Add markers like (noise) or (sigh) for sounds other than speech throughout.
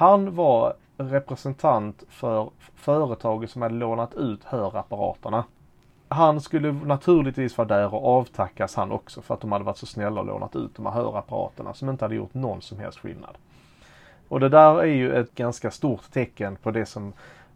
Han var representant för företaget som hade lånat ut hörapparaterna. Han skulle naturligtvis vara där och avtackas han också för att de hade varit så snälla och lånat ut de här hörapparaterna som inte hade gjort någon som helst skillnad. Och det där är ju ett ganska stort tecken på det som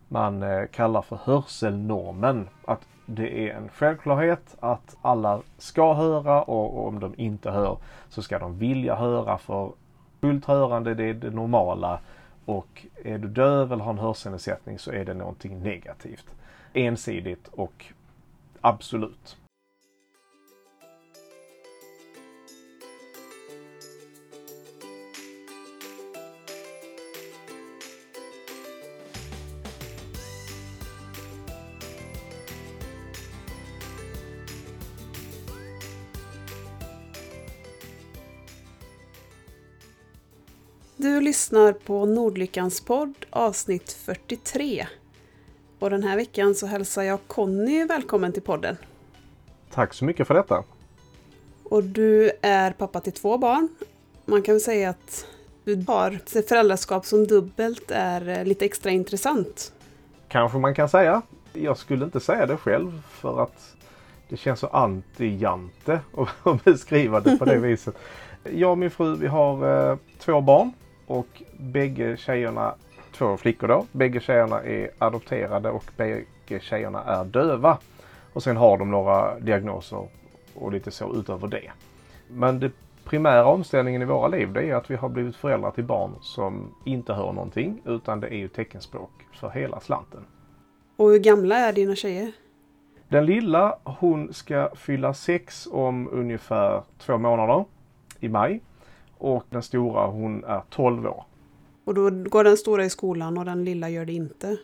man eh, kallar för hörselnormen. Att det är en självklarhet att alla ska höra och om de inte hör så ska de vilja höra för fullt hörande det är det normala och är du döv eller har en hörselnedsättning så är det någonting negativt. Ensidigt och absolut. Du lyssnar på Nordlyckans podd avsnitt 43. Och den här veckan så hälsar jag Conny välkommen till podden. Tack så mycket för detta. Och du är pappa till två barn. Man kan väl säga att du har ett föräldraskap som dubbelt är eh, lite extra intressant. Kanske man kan säga. Jag skulle inte säga det själv för att det känns så anti-Jante att (laughs) beskriva det på det (laughs) viset. Jag och min fru vi har eh, två barn och bägge tjejerna, två flickor då, bägge tjejerna är adopterade och bägge tjejerna är döva. Och sen har de några diagnoser och lite så utöver det. Men det primära omställningen i våra liv det är att vi har blivit föräldrar till barn som inte hör någonting utan det är ju teckenspråk för hela slanten. Och hur gamla är dina tjejer? Den lilla hon ska fylla sex om ungefär två månader i maj. Och den stora hon är 12 år. Och då går den stora i skolan och den lilla gör det inte?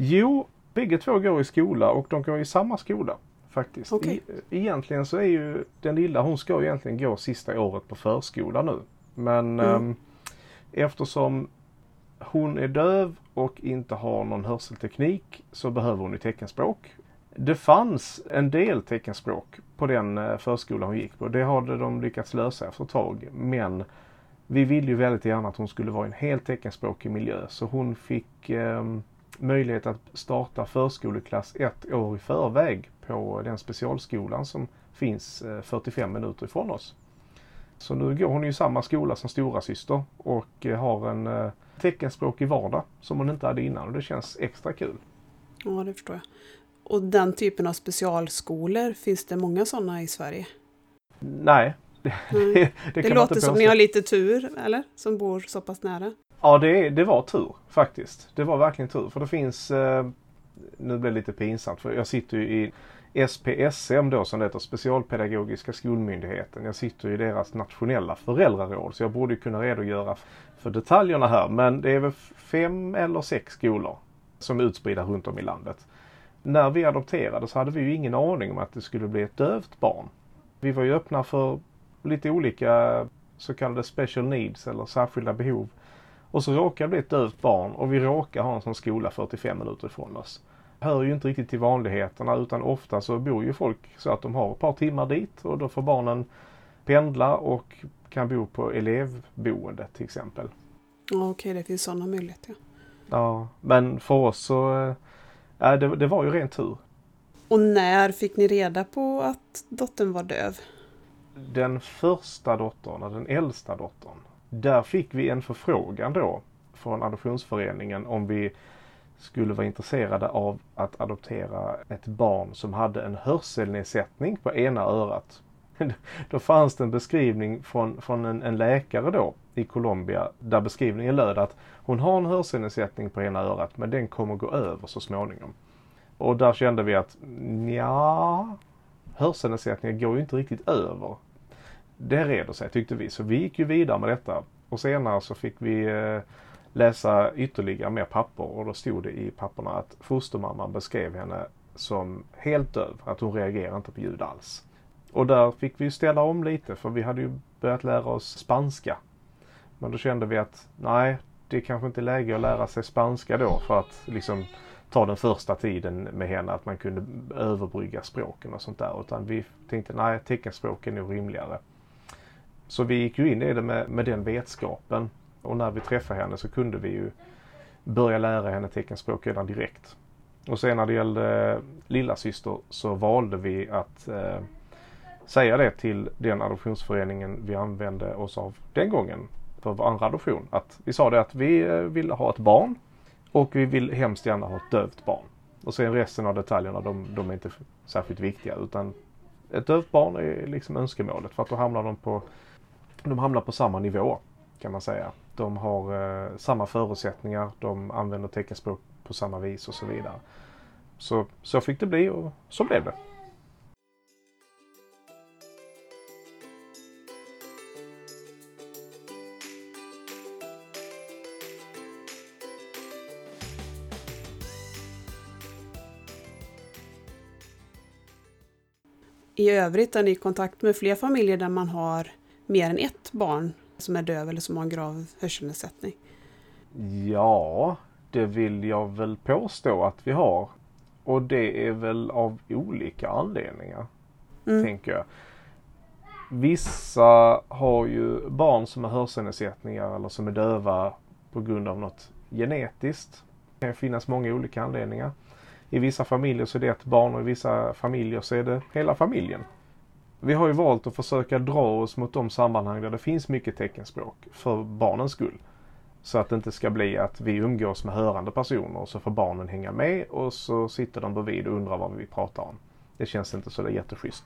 Jo, bägge två går i skola och de går i samma skola. Faktiskt. Okej. I, egentligen så är ju den lilla, hon ska ju egentligen gå sista året på förskola nu. Men Mm. ehm, eftersom hon är döv och inte har någon hörselteknik så behöver hon ju teckenspråk. Det fanns en del teckenspråk på den eh, förskola hon gick på. Det hade de lyckats lösa efter ett tag. Men vi ville ju väldigt gärna att hon skulle vara i en helt teckenspråkig miljö. Så hon fick eh, möjlighet att starta förskoleklass ett år i förväg på den specialskolan som finns eh, 45 minuter ifrån oss. Så nu går hon i samma skola som stora syster och eh, har en eh, teckenspråkig vardag som hon inte hade innan och det känns extra kul. Ja, det förstår jag. Och den typen av specialskolor, finns det många sådana i Sverige? Nej, det, det, Det, låter som ni har lite tur, eller? Som bor så pass nära. Ja, det, det var tur faktiskt. Det var verkligen tur. För det finns, eh, nu blir det lite pinsamt för jag sitter ju i SPSM då som det heter, Specialpedagogiska skolmyndigheten. Jag sitter i deras nationella föräldraråd så jag borde kunna redogöra för detaljerna här. Men det är väl fem eller sex skolor som är utspridda runt om i landet. När vi adopterade så hade vi ju ingen aning om att det skulle bli ett dövt barn. Vi var ju öppna för lite olika så kallade special needs eller särskilda behov. Och så råkar det bli ett dövt barn och vi råkar ha en sån skola 45 minuter ifrån oss. Hör ju inte riktigt till vanligheterna utan ofta så bor ju folk så att de har ett par timmar dit och då får barnen pendla och kan bo på elevboende till exempel. Ja, okej, det finns sådana möjligheter. Ja. Ja, men för oss så, eh, ja, det, det var ju ren tur. Och när fick ni reda på att dottern var döv? Den första dottern, den äldsta dottern, där fick vi en förfrågan då från Adoptionsföreningen om vi skulle vara intresserade av att adoptera ett barn som hade en hörselnedsättning på ena örat. (laughs) Då fanns det en beskrivning från, från en, en läkare då i Colombia där beskrivningen löd att hon har en hörselnedsättning på ena örat men den kommer gå över så småningom. Och där kände vi att ja, hörselnedsättningen går ju inte riktigt över. Det reder sig tyckte vi så vi gick ju vidare med detta. Och senare så fick vi eh, läsa ytterligare mer papper och då stod det i papperna att fostermamman beskrev henne som helt döv, att hon reagerar inte på ljud alls. Och där fick vi ställa om lite för vi hade ju börjat lära oss spanska. Men då kände vi att nej, det är kanske inte är läge att lära sig spanska då för att liksom ta den första tiden med henne att man kunde överbrygga språken och sånt där. Utan vi tänkte nej, teckenspråk är nog rimligare. Så vi gick ju in i det med, med den vetskapen. Och när vi träffade henne så kunde vi ju börja lära henne teckenspråk redan direkt. Och sen när det gällde lilla syster så valde vi att eh, säga det till den adoptionsföreningen vi använde oss av den gången för vår andra adoption. Att vi sa det att vi eh, vill ha ett barn och vi vill hemskt gärna ha ett dövt barn. Och sen resten av detaljerna de, de är inte särskilt viktiga utan ett dövt barn är liksom önskemålet för att då hamnar de på, de hamnar på samma nivå kan man säga. De har eh, samma förutsättningar, de använder teckenspråk på samma vis och så vidare. Så, så fick det bli och så blev det. I övrigt är ni i kontakt med fler familjer där man har mer än ett barn som är döv eller som har en grav hörselnedsättning? Ja, det vill jag väl påstå att vi har. Och det är väl av olika anledningar, mm. tänker jag. Vissa har ju barn som har hörselnedsättningar eller som är döva på grund av något genetiskt. Det kan finnas många olika anledningar. I vissa familjer så är det ett barn och i vissa familjer så är det hela familjen. Vi har ju valt att försöka dra oss mot de sammanhang där det finns mycket teckenspråk för barnens skull. Så att det inte ska bli att vi umgås med hörande personer och så får barnen hänga med och så sitter de bredvid och undrar vad vi pratar om. Det känns inte så jätteschysst.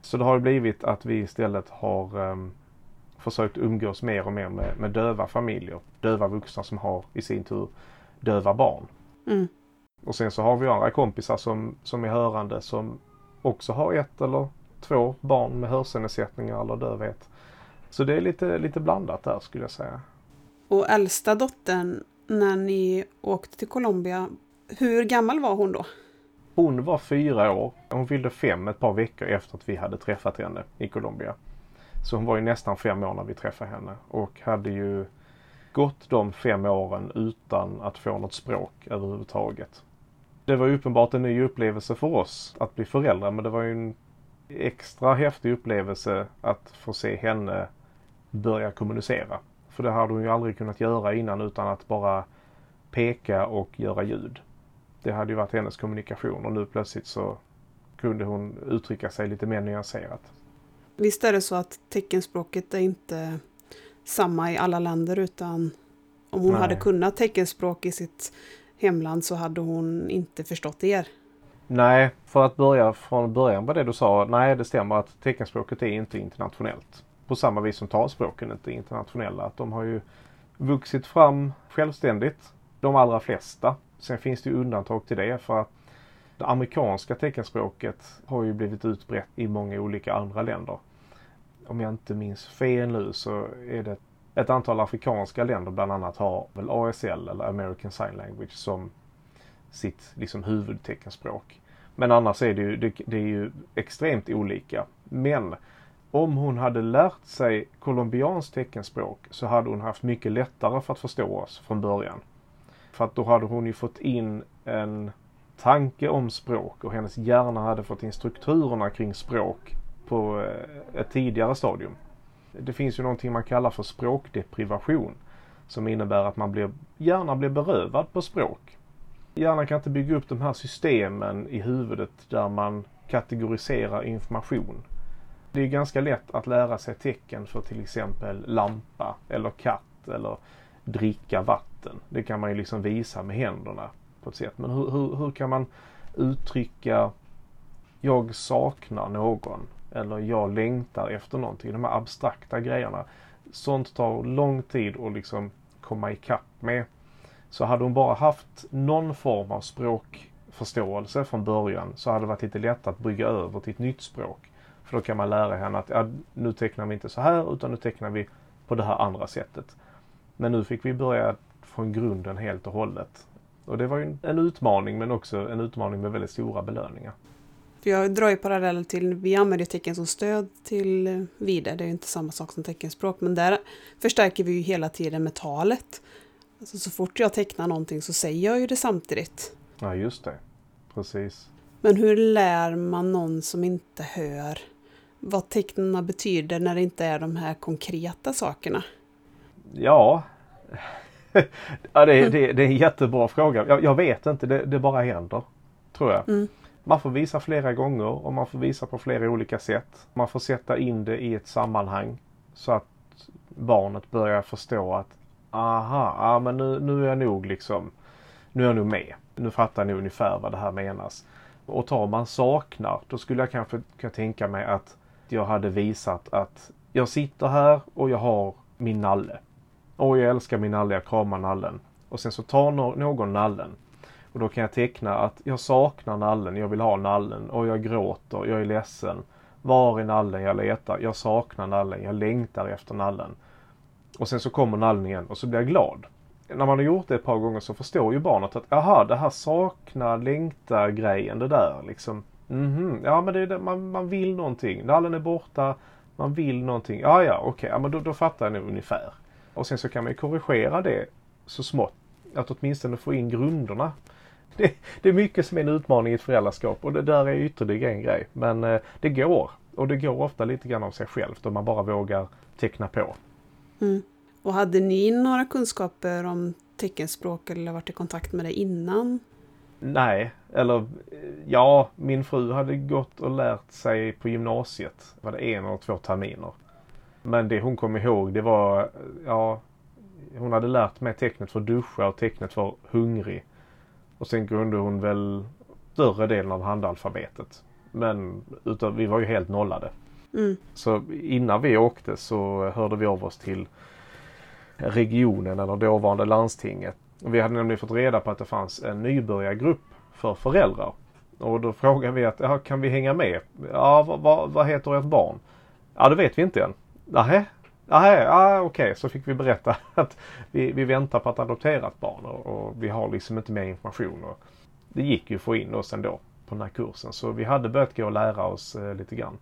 Så det har blivit att vi istället har um, försökt umgås mer och mer med, med, döva familjer. Döva vuxna som har i sin tur döva barn. Mm. Och sen så har vi andra kompisar som, som är hörande som också har ett eller två barn med hörselnedsättningar eller dövhet. Så det är lite, lite blandat där skulle jag säga. Och äldsta dottern, när ni åkte till Colombia, hur gammal var hon då? Hon var fyra år. Hon fyllde fem ett par veckor efter att vi hade träffat henne i Colombia. Så hon var ju nästan fem år när vi träffade henne och hade ju gått de fem åren utan att få något språk överhuvudtaget. Det var uppenbart en ny upplevelse för oss att bli föräldrar men det var ju en extra häftig upplevelse att få se henne börja kommunicera. För det hade hon ju aldrig kunnat göra innan utan att bara peka och göra ljud. Det hade ju varit hennes kommunikation och nu plötsligt så kunde hon uttrycka sig lite mer nyanserat. Visst är det så att teckenspråket är inte samma i alla länder utan om hon Nej. hade kunnat teckenspråk i sitt hemland så hade hon inte förstått er. Nej, för att börja från början på det du sa. Nej, det stämmer att teckenspråket är inte internationellt. På samma vis som talspråken inte är internationella. Att de har ju vuxit fram självständigt. De allra flesta. Sen finns det ju undantag till det för att det amerikanska teckenspråket har ju blivit utbrett i många olika andra länder. Om jag inte minns fel nu så är det ett antal afrikanska länder bland annat har väl ASL eller American Sign Language som sitt liksom huvudteckenspråk. Men annars är det ju, det, det är ju extremt olika. Men om hon hade lärt sig colombianskt teckenspråk så hade hon haft mycket lättare för att förstå oss från början. För att då hade hon ju fått in en tanke om språk och hennes hjärna hade fått in strukturerna kring språk på eh, ett tidigare stadium. Det finns ju någonting man kallar för språkdeprivation som innebär att man blir, gärna blir berövad på språk. Hjärnan kan inte bygga upp de här systemen i huvudet där man kategoriserar information. Det är ganska lätt att lära sig tecken för till exempel lampa eller katt eller dricka vatten. Det kan man ju liksom visa med händerna på ett sätt. Men hur, hur, hur kan man uttrycka jag saknar någon eller jag längtar efter någonting. De här abstrakta grejerna. Sånt tar lång tid att liksom komma ikapp med. Så hade hon bara haft någon form av språkförståelse från början så hade det varit lite lätt att brygga över till ett nytt språk. För då kan man lära henne att ja, nu tecknar vi inte så här utan nu tecknar vi på det här andra sättet. Men nu fick vi börja från grunden helt och hållet. Och det var ju en utmaning men också en utmaning med väldigt stora belöningar. För jag drar ju paralleller till, vi använder tecken som stöd till VIDE, det är ju inte samma sak som teckenspråk, men där förstärker vi ju hela tiden med talet. Alltså så fort jag tecknar någonting så säger jag ju det samtidigt. Ja, just det. Precis. Men hur lär man någon som inte hör vad tecknen betyder när det inte är de här konkreta sakerna? Ja, (laughs) ja, det, är, det, det är en jättebra fråga. Jag, jag vet inte, det, det, bara händer. Tror jag. Mm. Man får visa flera gånger och man får visa på flera olika sätt. Man får sätta in det i ett sammanhang så att barnet börjar förstå att aha, ja, men nu, nu är jag nog liksom, nu är jag nog med. Nu fattar jag nog ungefär vad det här menas. Och tar man saknar, då skulle jag kanske kunna tänka mig att jag hade visat att jag sitter här och jag har min nalle. Och jag älskar min nalle, jag kramar nallen. Och sen så tar någon nallen. Och då kan jag teckna att jag saknar nallen, jag vill ha nallen och jag gråter, jag är ledsen. Var är nallen jag letar? Jag saknar nallen, jag längtar efter nallen. Och sen så kommer nallen igen och så blir jag glad. När man har gjort det ett par gånger så förstår ju barnet att aha, det här sakna, längta grejen, det där liksom. Mhm. Ja men det är det, man, man vill någonting. Nallen är borta, man vill någonting. Ja ja okej, okay. ja, men då, då fattar jag nog ungefär. Och sen så kan man ju korrigera det så smått. Att åtminstone få in grunderna. (laughs) Det, det är mycket som är en utmaning i ett föräldraskap och det där är ytterligare en grej. Men eh, det går. Och det går ofta lite grann av sig självt om man bara vågar teckna på. Mm. Och hade ni några kunskaper om teckenspråk eller varit i kontakt med det innan? Nej, eller ja, min fru hade gått och lärt sig på gymnasiet. Var det en eller två terminer. Men det hon kom ihåg det var, ja, hon hade lärt mig tecknet för duscha och tecknet för hungrig. Och sen kunde hon väl större delen av handalfabetet. Men utav, vi var ju helt nollade. Mm. Så innan vi åkte så hörde vi av oss till regionen eller dåvarande landstinget. Och vi hade nämligen fått reda på att det fanns en nybörjargrupp för föräldrar. Och då frågade vi att, ja, kan vi hänga med? Ja, vad, vad, vad heter ert barn? Ja, det vet vi inte än. Nähä? Nähä, ja, okej. Okay. Så fick vi berätta (laughs) att vi, vi väntar på att adoptera ett barn och, och vi har liksom inte mer information. Och det gick ju att få in oss ändå på den här kursen. Så vi hade börjat gå och lära oss eh, lite grann.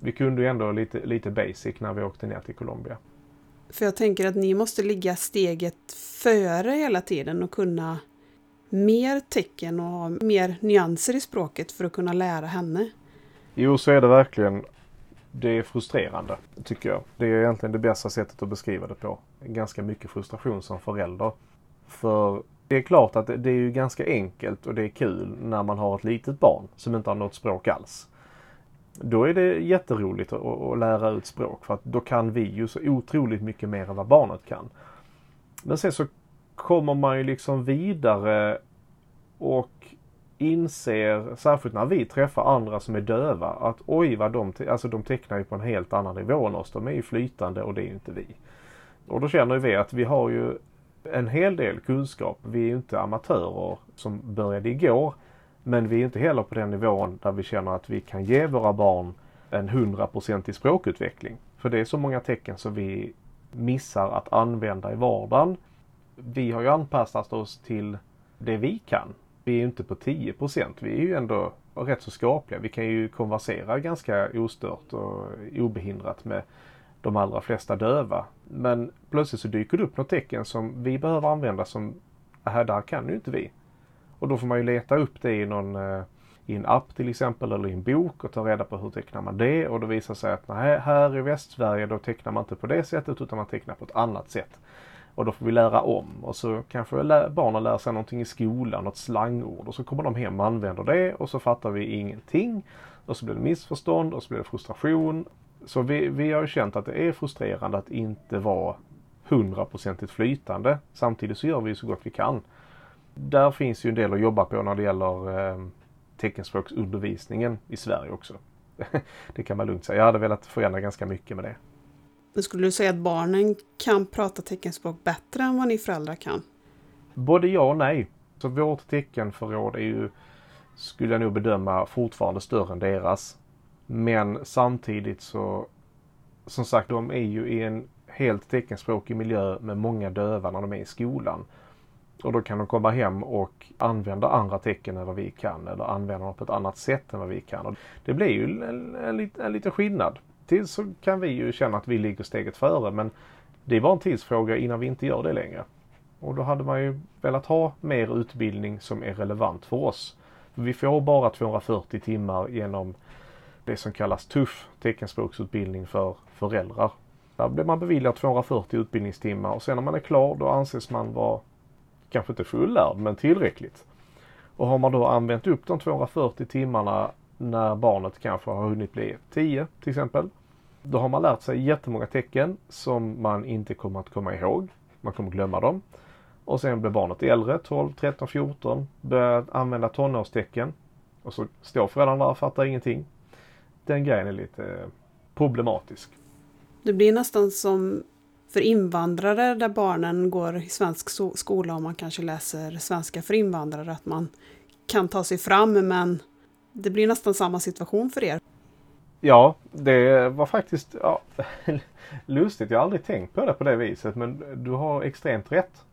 Vi kunde ju ändå lite, lite basic när vi åkte ner till Colombia. För jag tänker att ni måste ligga steget före hela tiden och kunna mer tecken och ha mer nyanser i språket för att kunna lära henne. Jo, så är det verkligen. Det är frustrerande, tycker jag. Det är egentligen det bästa sättet att beskriva det på. Ganska mycket frustration som förälder. För det är klart att det är ju ganska enkelt och det är kul när man har ett litet barn som inte har något språk alls. Då är det jätteroligt att, lära ut språk för att då kan vi ju så otroligt mycket mer än vad barnet kan. Men sen så kommer man ju liksom vidare och inser, särskilt när vi träffar andra som är döva, att oj vad de, alltså de tecknar ju på en helt annan nivå än oss. De är ju flytande och det är ju inte vi. Och då känner vi att vi har ju en hel del kunskap. Vi är ju inte amatörer som började igår. Men vi är inte heller på den nivån där vi känner att vi kan ge våra barn en hundraprocentig språkutveckling. För det är så många tecken som vi missar att använda i vardagen. Vi har ju anpassat oss till det vi kan. Vi är ju inte på 10% Vi är ju ändå rätt så skapliga. Vi kan ju konversera ganska ostört och obehindrat med de allra flesta döva. Men plötsligt så dyker det upp något tecken som vi behöver använda som, äh, här där kan ju inte vi. Och då får man ju leta upp det i någon eh, i en app till exempel eller i en bok och ta reda på hur tecknar man det och då visar sig att nej, här i Västsverige då tecknar man inte på det sättet utan man tecknar på ett annat sätt. Och då får vi lära om och så kanske barnen lär sig någonting i skolan, något slangord och så kommer de hem och använder det och så fattar vi ingenting. Och så blir det missförstånd och så blir det frustration. Så vi, vi har ju känt att det är frustrerande att inte vara hundraprocentigt flytande. Samtidigt så gör vi så gott vi kan där finns ju en del att jobba på när det gäller eh, teckenspråksundervisningen i Sverige också. (laughs) det kan man lugnt säga. Jag hade velat förändra ganska mycket med det. Men skulle du säga att barnen kan prata teckenspråk bättre än vad ni föräldrar kan? Både ja och nej. Så vårt teckenförråd är ju, skulle jag nog bedöma, fortfarande större än deras. Men samtidigt så, som sagt, de är ju i en helt teckenspråkig miljö med många döva när de är i skolan. Och då kan de komma hem och använda andra tecken än vad vi kan eller använda dem på ett annat sätt än vad vi kan. Och det blir ju en, en, en liten skillnad. Tills så kan vi ju känna att vi ligger steget före men det är bara en tidsfråga innan vi inte gör det längre. Och då hade man ju velat ha mer utbildning som är relevant för oss. För vi får bara 240 timmar genom det som kallas tuff teckenspråksutbildning för föräldrar. Där blir man beviljad 240 utbildningstimmar och sen när man är klar då anses man vara, kanske inte fullärd, men tillräckligt. Och har man då använt upp de 240 timmarna när barnet kanske har hunnit bli 10 till exempel. Då har man lärt sig jättemånga tecken som man inte kommer att komma ihåg. Man kommer glömma dem. Och sen blir barnet äldre, 12, 13, 14, börjar använda tonårstecken. Och så står föräldrarna där och fattar ingenting. Den grejen är lite problematisk. Det blir nästan som för invandrare där barnen går i svensk skola och man kanske läser svenska för invandrare, att man kan ta sig fram men det blir nästan samma situation för er. Ja, det var faktiskt ja, (laughs) lustigt. Jag har aldrig tänkt på det på det viset men du har extremt rätt.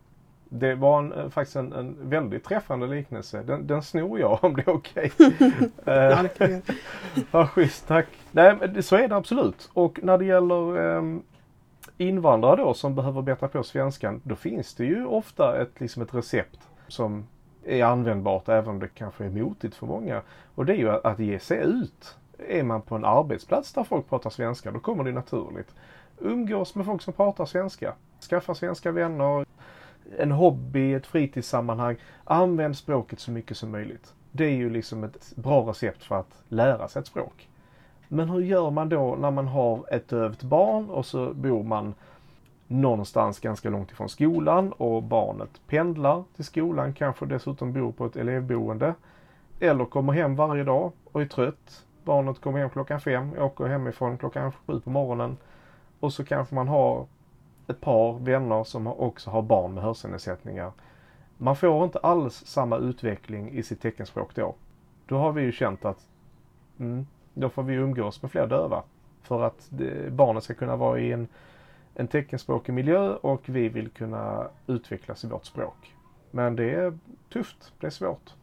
Det var en, faktiskt en, en väldigt träffande liknelse. Den, den snor jag om det är okej. Okay. (laughs) ja, ja, (laughs) schysst, tack. Nej, men så är det absolut. Och när det gäller um, invandrare då som behöver bättra på svenskan, då finns det ju ofta ett, liksom ett recept som är användbart även om det kanske är motigt för många. Och det är ju att ge sig ut. Är man på en arbetsplats där folk pratar svenska, då kommer det naturligt. Umgås med folk som pratar svenska. Skaffa svenska vänner. En hobby, ett fritidssammanhang. Använd språket så mycket som möjligt. Det är ju liksom ett bra recept för att lära sig ett språk. Men hur gör man då när man har ett dövt barn och så bor man någonstans ganska långt ifrån skolan och barnet pendlar till skolan, kanske dessutom bor på ett elevboende. Eller kommer hem varje dag och är trött. Barnet kommer hem klockan fem, åker hemifrån klockan sju på morgonen. Och så kanske man har ett par vänner som också har barn med hörselnedsättningar. Man får inte alls samma utveckling i sitt teckenspråk då. Då har vi ju känt att mm, då får vi umgås med fler döva. För att barnet ska kunna vara i en en teckenspråkig miljö och vi vill kunna utvecklas i vårt språk. Men det är tufft, det är svårt.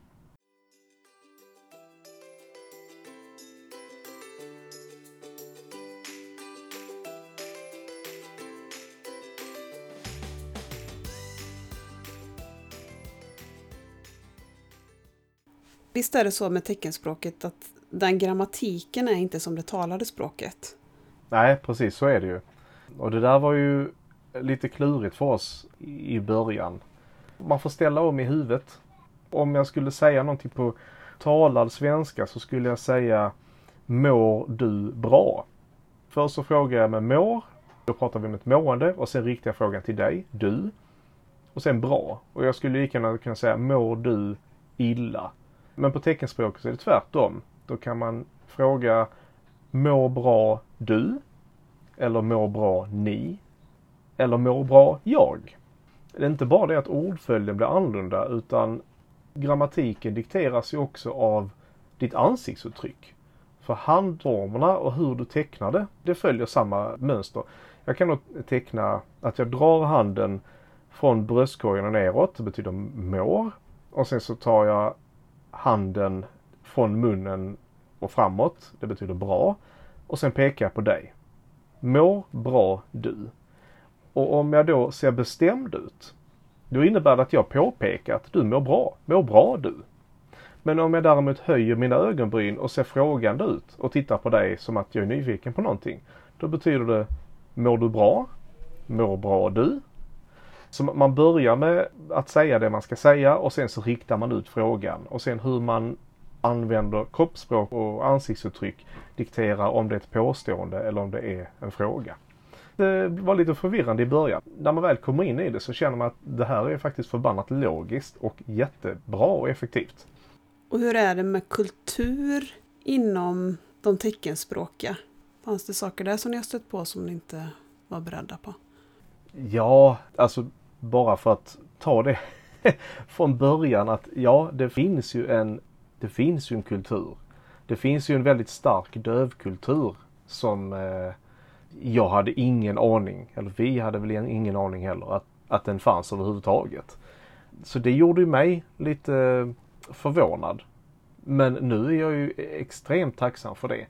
Visst är det så med teckenspråket att den grammatiken är inte som det talade språket? Nej, precis så är det ju. Och det där var ju lite klurigt för oss i början. Man får ställa om i huvudet. Om jag skulle säga någonting på talad svenska så skulle jag säga Mår du bra? Först så frågar jag med mår. Då pratar vi om ett mående och sen riktar jag frågan till dig, du. Och sen bra. Och jag skulle lika gärna kunna säga Mår du illa? Men på teckenspråk så är det tvärtom. Då kan man fråga Mår bra du? Eller mår bra ni? Eller mår bra jag? Det är inte bara det att ordföljden blir annorlunda utan grammatiken dikteras ju också av ditt ansiktsuttryck. För handformerna och hur du tecknar det, det följer samma mönster. Jag kan då teckna att jag drar handen från bröstkorgen och neråt, det betyder mår. Och sen så tar jag handen från munnen och framåt, det betyder bra. Och sen pekar jag på dig. Mår bra du. Och om jag då ser bestämd ut, då innebär det att jag påpekar att du mår bra. Mår bra du. Men om jag däremot höjer mina ögonbryn och ser frågande ut och tittar på dig som att jag är nyfiken på någonting. Då betyder det Mår du bra? Mår bra du? Så man börjar med att säga det man ska säga och sen så riktar man ut frågan och sen hur man använder kroppsspråk och ansiktsuttryck dikterar om det är ett påstående eller om det är en fråga. Det var lite förvirrande i början. När man väl kommer in i det så känner man att det här är faktiskt förbannat logiskt och jättebra och effektivt. Och hur är det med kultur inom de teckenspråkiga? Fanns det saker där som ni har stött på som ni inte var beredda på? Ja, alltså bara för att ta det (laughs) från början att ja, det finns ju en det finns ju en kultur. Det finns ju en väldigt stark dövkultur som eh, jag hade ingen aning, eller vi hade väl ingen aning heller, att, att den fanns överhuvudtaget. Så det gjorde ju mig lite eh, förvånad. Men nu är jag ju extremt tacksam för det.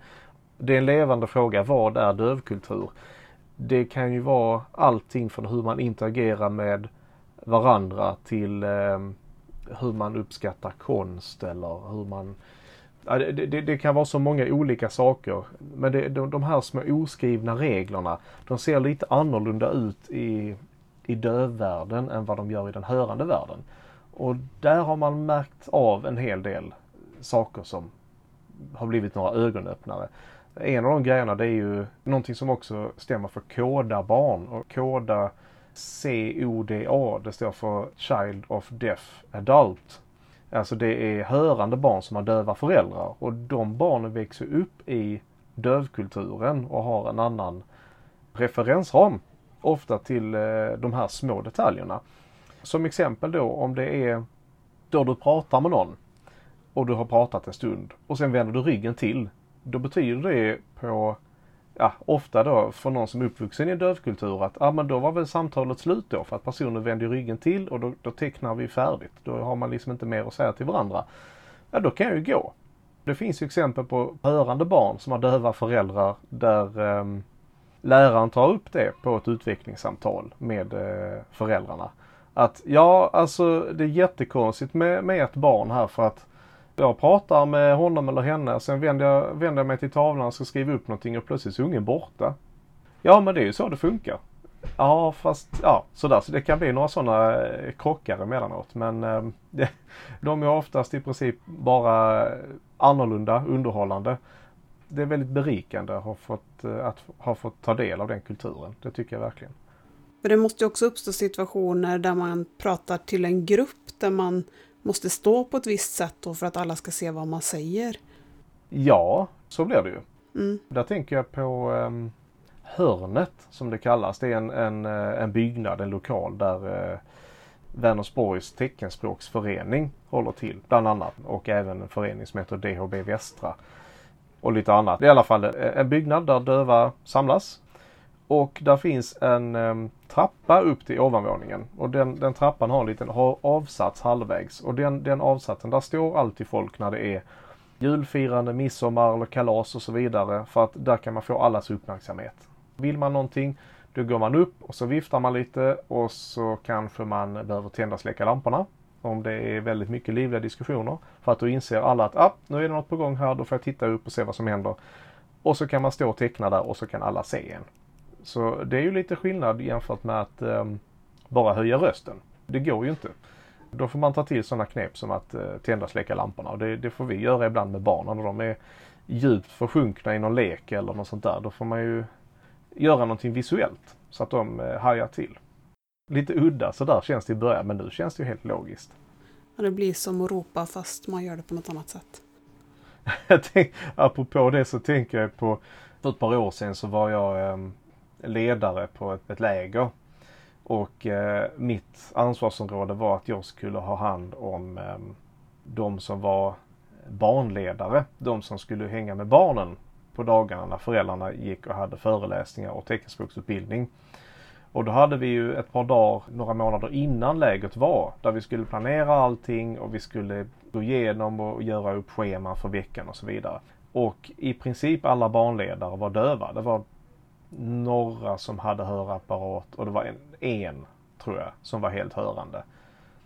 Det är en levande fråga, vad är dövkultur? Det kan ju vara allting från hur man interagerar med varandra till eh, hur man uppskattar konst eller hur man Ja, det, det, det, kan vara så många olika saker. Men det, de, de här små oskrivna reglerna, de ser lite annorlunda ut i, i dövvärlden än vad de gör i den hörande världen. Och där har man märkt av en hel del saker som har blivit några ögonöppnare. En av de grejerna det är ju någonting som också stämmer för koda-barn och koda CODA, det står för Child of Deaf Adult. Alltså det är hörande barn som har döva föräldrar och de barnen växer upp i dövkulturen och har en annan referensram. Ofta till eh, de här små detaljerna. Som exempel då om det är då du pratar med någon och du har pratat en stund och sen vänder du ryggen till. Då betyder det på, ja ofta då för någon som är uppvuxen i en dövkultur att ah, men då var väl samtalet slut då för att personen vände ryggen till och då, då tecknar vi färdigt. Då har man liksom inte mer att säga till varandra. Ja då kan jag ju gå. Det finns ju exempel på hörande barn som har döva föräldrar där eh, läraren tar upp det på ett utvecklingssamtal med eh, föräldrarna. Att ja, alltså det är jättekonstigt med, med ett barn här för att jag pratar med honom eller henne, sen vänder jag, vänder jag mig till tavlan och ska skriva upp någonting och plötsligt är ungen borta. Ja men det är ju så det funkar. Ja fast ja sådär så det kan bli några sådana eh, krockar emellanåt men eh, (laughs) det, de är oftast i princip bara annorlunda, underhållande. Det är väldigt berikande att ha fått, eh, att ha fått ta del av den kulturen. Det tycker jag verkligen. Men det måste ju också uppstå situationer där man pratar till en grupp där man måste stå på ett visst sätt då för att alla ska se vad man säger. Ja, så blir det ju. Mm. Där tänker jag på um, Hörnet som det kallas. Det är en, en, eh, en byggnad, en lokal där uh, Vänersborgs teckenspråksförening håller till bland annat och även en förening som heter DHB Västra och lite annat. Det är i alla fall en byggnad där döva samlas och där finns en um, trappa upp till ovanvåningen. Och den, den trappan har en liten har avsats halvvägs. Och den, den avsatsen, där står alltid folk när det är julfirande, midsommar eller kalas och så vidare. För att där kan man få allas uppmärksamhet. Vill man någonting, då går man upp och så viftar man lite och så kanske man behöver tända och släcka lamporna. Om det är väldigt mycket livliga diskussioner. För att då inser alla att ah, nu är det något på gång här, då får jag titta upp och se vad som händer. Och så kan man stå och teckna där och så kan alla se en. Så det är ju lite skillnad jämfört med att um, bara höja rösten. Det går ju inte. Då får man ta till sådana knep som att uh, tända och släcka lamporna och det, det, får vi göra ibland med barnen när de är djupt försjunkna i någon lek eller något sånt där. Då får man ju göra någonting visuellt så att de uh, hajar till. Lite udda sådär känns det i början men nu känns det ju helt logiskt. Ja, det blir som att ropa fast man gör det på något annat sätt. (laughs) apropå det så tänker jag på för ett par år sedan så var jag um, ledare på ett, ett läger. Och eh, mitt ansvarsområde var att jag skulle ha hand om eh, de som var barnledare. De som skulle hänga med barnen på dagarna när föräldrarna gick och hade föreläsningar och teckenspråksutbildning. Och då hade vi ju ett par dagar, några månader innan läget var, där vi skulle planera allting och vi skulle gå igenom och göra upp scheman för veckan och så vidare. Och i princip alla barnledare var döva. Det var några som hade hörapparat och det var en, en tror jag, som var helt hörande.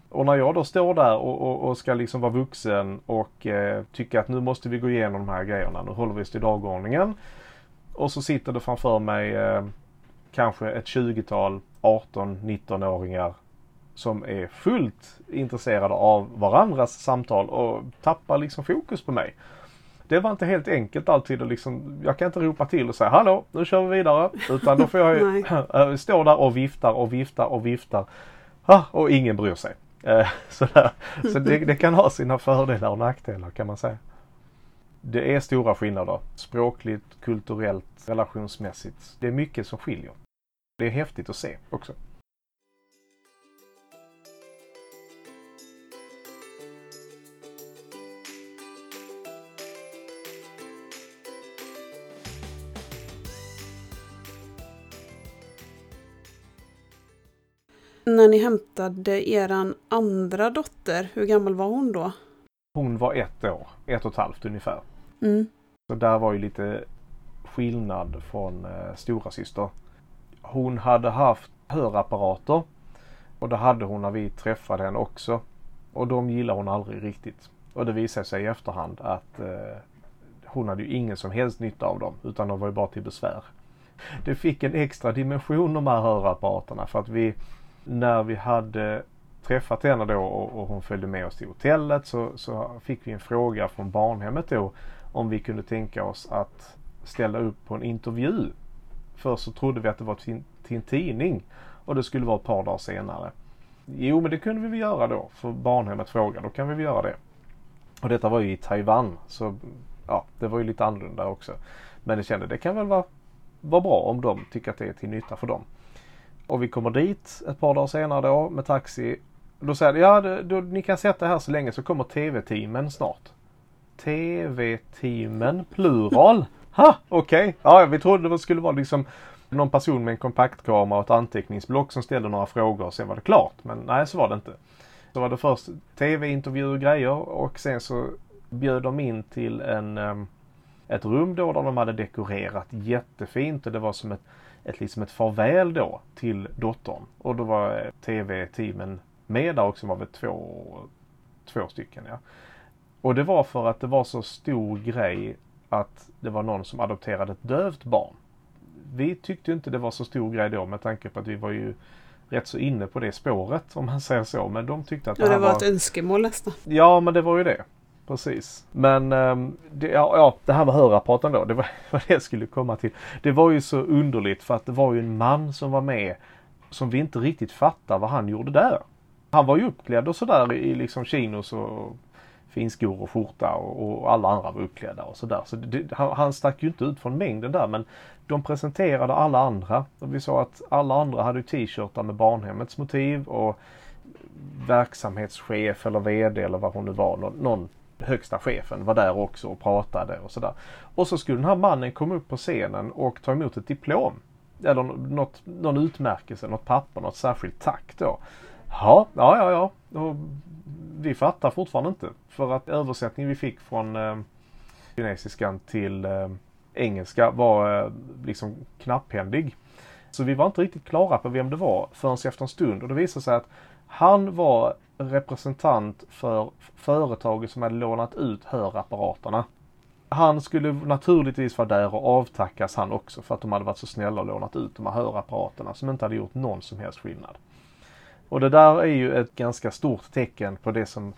Och när jag då står där och, och, och ska liksom vara vuxen och eh, tycka att nu måste vi gå igenom de här grejerna. Nu håller vi oss till dagordningen. Och så sitter det framför mig eh, kanske ett 20-tal 18-19-åringar som är fullt intresserade av varandras samtal och tappar liksom fokus på mig det var inte helt enkelt alltid att liksom, jag kan inte ropa till och säga hallå nu kör vi vidare. Utan då får jag (laughs) (laughs) stå där och viftar och viftar och viftar. Ah, och ingen bryr sig. Eh, (laughs) sådär. Så det, det, kan ha sina fördelar och nackdelar kan man säga. Det är stora skillnader. Språkligt, kulturellt, relationsmässigt. Det är mycket som skiljer. Det är häftigt att se också. När ni hämtade eran andra dotter, hur gammal var hon då? Hon var ett år, ett och ett halvt ungefär. Mm. Så där var ju lite skillnad från eh, stora syster. Hon hade haft hörapparater och det hade hon när vi träffade henne också. Och de gillade hon aldrig riktigt. Och det visade sig i efterhand att eh, hon hade ju ingen som helst nytta av dem utan de var ju bara till besvär. Det fick en extra dimension de här hörapparaterna för att vi när vi hade träffat henne då och, och hon följde med oss till hotellet så, så fick vi en fråga från barnhemmet då om vi kunde tänka oss att ställa upp på en intervju. Först så trodde vi att det var till, till en tidning och det skulle vara ett par dagar senare. Jo men det kunde vi väl göra då för barnhemmet frågade, då kan vi väl göra det. Och detta var ju i Taiwan så ja, det var ju lite annorlunda också. Men jag kände det kan väl vara, vara bra om de tycker att det är till nytta för dem. Och vi kommer dit ett par dagar senare då med taxi. Då säger de, ja då, då, ni kan sätta här så länge så kommer TV-teamen snart. TV-teamen plural. Ha, okej. Okay. Ja, vi trodde det skulle vara liksom någon person med en kompaktkamera och ett anteckningsblock som ställde några frågor och sen var det klart. Men nej, så var det inte. Så var det först tv-intervjuer och grejer och sen så bjöd de in till en, ehm, ett rum då där de hade dekorerat jättefint och det var som ett, ett, liksom ett farväl då till dottern. Och då var tv-teamen med där också, var väl två, två stycken ja. Och det var för att det var så stor grej att det var någon som adopterade ett dövt barn. Vi tyckte inte det var så stor grej då med tanke på att vi var ju rätt så inne på det spåret om man säger så. Men de tyckte att det, ja, det var, var ett önskemål nästan. Ja men det var ju det. Precis. Men ehm, det, ja, ja, det här med hörapparaten då, det var (laughs) vad det jag skulle komma till. Det var ju så underligt för att det var ju en man som var med som vi inte riktigt fattar vad han gjorde där. Han var ju uppklädd och sådär i liksom chinos och finskor och skjorta och, och, alla andra var uppklädda och sådär. Så det, han, han stack ju inte ut från mängden där men de presenterade alla andra. Och vi sa att alla andra hade t-shirtar med barnhemmets motiv och verksamhetschef eller VD eller vad hon nu var. Någon, någon högsta chefen var där också och pratade och sådär. Och så skulle den här mannen komma upp på scenen och ta emot ett diplom. Eller något, någon utmärkelse, något papper, något särskilt tack då. Ja, ja, ja, ja. Och vi fattar fortfarande inte. För att översättningen vi fick från eh, kinesiskan till eh, engelska var eh, liksom knapphändig. Så vi var inte riktigt klara på vem det var förrän efter en stund och det visade sig att han var representant för företaget som hade lånat ut hörapparaterna. Han skulle naturligtvis vara där och avtackas han också för att de hade varit så snälla och lånat ut de här hörapparaterna som inte hade gjort någon som helst skillnad. Och det där är ju ett ganska stort tecken på det som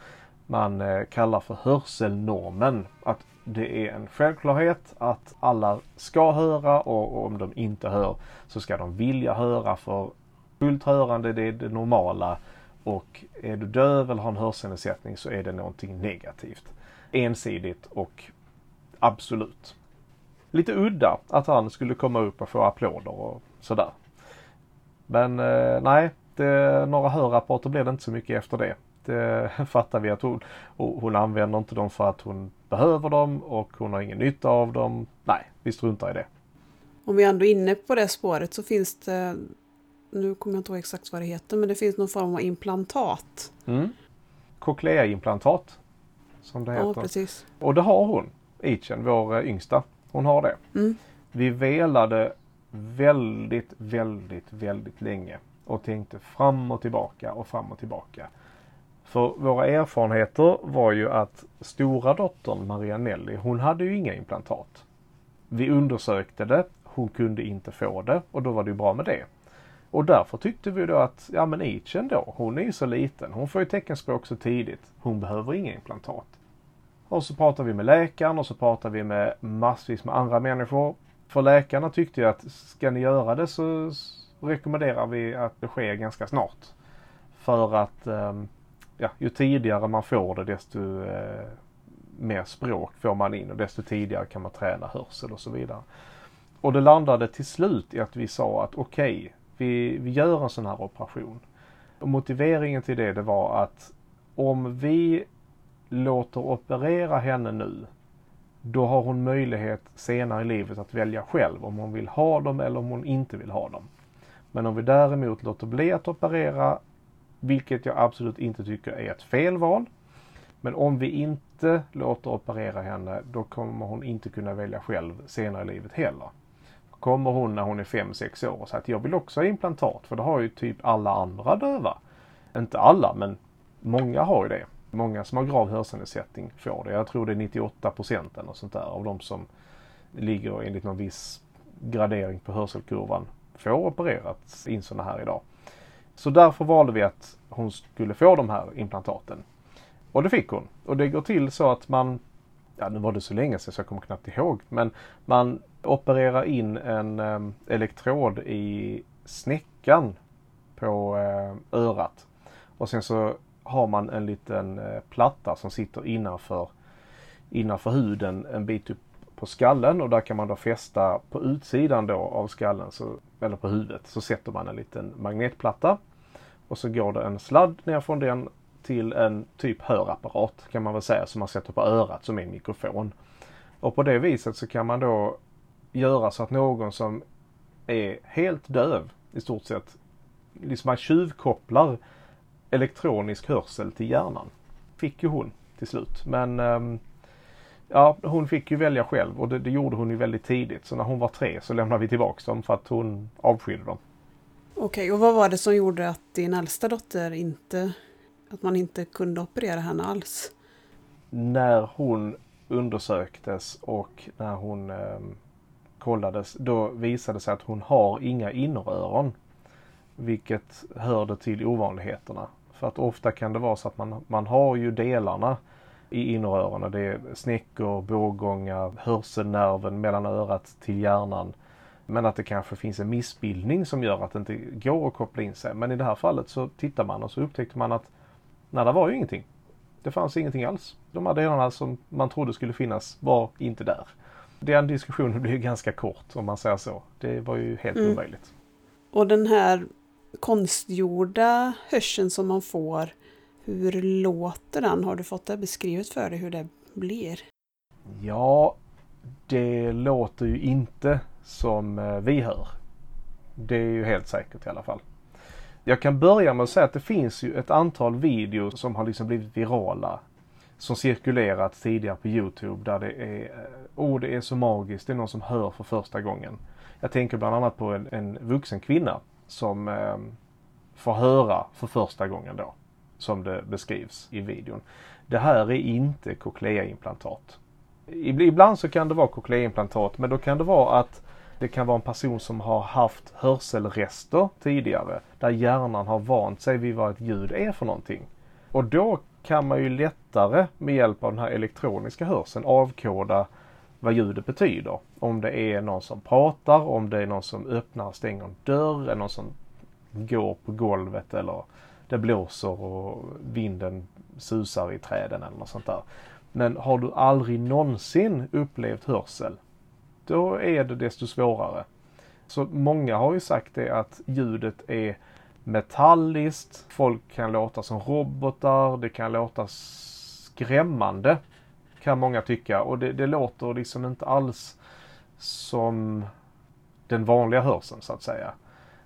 man eh, kallar för hörselnormen. Att det är en självklarhet att alla ska höra och om de inte hör så ska de vilja höra för fullt hörande det är det normala och är du döv eller har en hörselnedsättning så är det någonting negativt. Ensidigt och absolut. Lite udda att han skulle komma upp och få applåder och sådär. Men eh, nej, det, några hörapparater blev det inte så mycket efter det. Det (laughs) fattar vi att hon, hon använder inte dem för att hon behöver dem och hon har ingen nytta av dem. Nej, vi struntar i det. Om vi ändå är inne på det spåret så finns det nu kommer jag inte ihåg exakt vad det heter, men det finns någon form av implantat. Mm. Cochleaimplantat. Som det heter. Ja, precis. Och det har hon, Ichen, vår eh, yngsta. Hon har det. Mm. Vi velade väldigt, väldigt, väldigt länge och tänkte fram och tillbaka och fram och tillbaka. För våra erfarenheter var ju att stora dottern Marianelli, hon hade ju inga implantat. Vi undersökte det, hon kunde inte få det och då var det ju bra med det. Och därför tyckte vi då att, ja men Ichen då, hon är ju så liten. Hon får ju teckenspråk så tidigt. Hon behöver inga implantat. Och så pratar vi med läkaren och så pratar vi med massvis med andra människor. För läkarna tyckte ju att ska ni göra det så rekommenderar vi att det sker ganska snart. För att ehm, ja, ju tidigare man får det desto eh, mer språk får man in och desto tidigare kan man träna hörsel och så vidare. Och det landade till slut i att vi sa att okej, okay, vi, vi gör en sån här operation. Och motiveringen till det, det var att om vi låter operera henne nu då har hon möjlighet senare i livet att välja själv om hon vill ha dem eller om hon inte vill ha dem. Men om vi däremot låter bli att operera, vilket jag absolut inte tycker är ett fel val. Men om vi inte låter operera henne, då kommer hon inte kunna välja själv senare i livet heller. Kommer hon när hon är 5-6 år och säger att jag vill också ha implantat för det har ju typ alla andra döva. Inte alla men många har ju det. Många som har grav hörselnedsättning får det. Jag tror det är 98 procent eller sånt där av de som ligger enligt någon viss gradering på hörselkurvan får opererat in sådana här idag. Så därför valde vi att hon skulle få de här implantaten. Och det fick hon. Och det går till så att man, ja nu var det så länge sedan så jag kommer knappt ihåg, men man opererar in en eh, elektrod i snäckan på eh, örat. Och sen så har man en liten eh, platta som sitter innanför, innanför huden en bit upp på skallen och där kan man då fästa på utsidan då av skallen, så, eller på huvudet, så sätter man en liten magnetplatta. Och så går det en sladd ner från den till en typ hörapparat kan man väl säga som man sätter på örat som är en mikrofon. Och på det viset så kan man då göra så att någon som är helt döv i stort sett, liksom man tjuvkopplar elektronisk hörsel till hjärnan. Fick ju hon till slut. Men um, ja, hon fick ju välja själv och det, det, gjorde hon ju väldigt tidigt. Så när hon var tre så lämnade vi tillbaka dem för att hon avskydde dem. Okej, okay, och vad var det som gjorde att din äldsta dotter inte, att man inte kunde operera henne alls? När hon undersöktes och när hon eh, kollades, då visade det sig att hon har inga inneröron. Vilket hörde till ovanligheterna. För att ofta kan det vara så att man, man har ju delarna i inneröronen. Det är snäckor, bågångar, hörselnerven mellan örat till hjärnan. Men att det kanske finns en missbildning som gör att det inte går att koppla in sig. Men i det här fallet så tittar man och så upptäckte man att nej, det var ju ingenting. Det fanns ingenting alls. De här delarna som man trodde skulle finnas var inte där. Den diskussionen blev ganska kort om man säger så. Det var ju helt mm. omöjligt. Och den här konstgjorda hörseln som man får hur låter den? Har du fått det beskrivet för dig hur det blir? Ja, det låter ju inte som eh, vi hör. Det är ju helt säkert i alla fall. Jag kan börja med att säga att det finns ju ett antal videos som har liksom blivit virala. Som cirkulerat tidigare på Youtube där det är, eh, oh det är så magiskt, det är någon som hör för första gången. Jag tänker bland annat på en, en vuxen kvinna som eh, får höra för första gången då som det beskrivs i videon. Det här är inte cochleaimplantat. Ibland så kan det vara cochleaimplantat men då kan det vara att det kan vara en person som har haft hörselrester tidigare där hjärnan har vant sig vid vad ett ljud är för någonting. Och då kan man ju lättare med hjälp av den här elektroniska hörseln avkoda vad ljudet betyder. Om det är någon som pratar, om det är någon som öppnar och stänger en dörr, eller någon som går på golvet eller det blåser och vinden susar i träden eller något sånt där. Men har du aldrig någonsin upplevt hörsel, då är det desto svårare. Så många har ju sagt det att ljudet är metalliskt, folk kan låta som robotar, det kan låta skrämmande kan många tycka och det, det låter liksom inte alls som den vanliga hörseln så att säga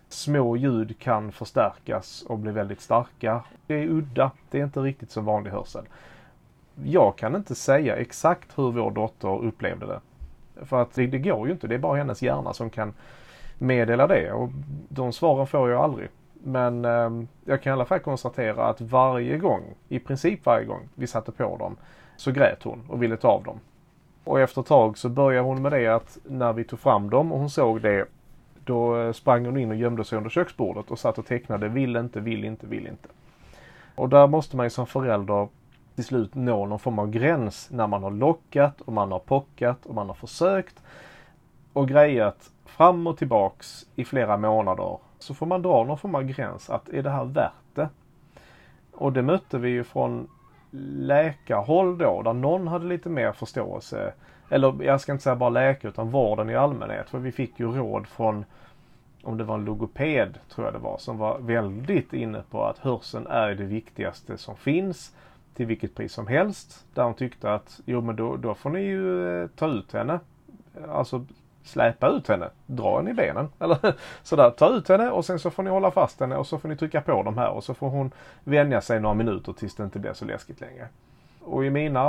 små ljud kan förstärkas och bli väldigt starka. Det är udda. Det är inte riktigt som vanlig hörsel. Jag kan inte säga exakt hur vår dotter upplevde det. För att det, det går ju inte. Det är bara hennes hjärna som kan meddela det och de svaren får jag aldrig. Men eh, jag kan i alla fall konstatera att varje gång, i princip varje gång vi satte på dem, så grät hon och ville ta av dem. Och efter ett tag så började hon med det att när vi tog fram dem och hon såg det då eh, sprang hon in och gömde sig under köksbordet och satt och tecknade vill inte, vill inte, vill inte. Och där måste man ju som förälder till slut nå någon form av gräns när man har lockat och man har pockat och man har försökt och grejat fram och tillbaks i flera månader. Så får man dra någon form av gräns att är det här värt det? Och det mötte vi ju från läkarhåll då där någon hade lite mer förståelse eller jag ska inte säga bara läkare utan vården i allmänhet. För vi fick ju råd från, om det var en logoped tror jag det var, som var väldigt inne på att hörseln är det viktigaste som finns till vilket pris som helst. Där hon tyckte att jo men då, då får ni ju eh, ta ut henne. Alltså släpa ut henne, dra henne i benen. Eller (laughs) sådär, ta ut henne och sen så får ni hålla fast henne och så får ni trycka på de här och så får hon vänja sig några minuter tills det inte blir så läskigt längre. Och i mina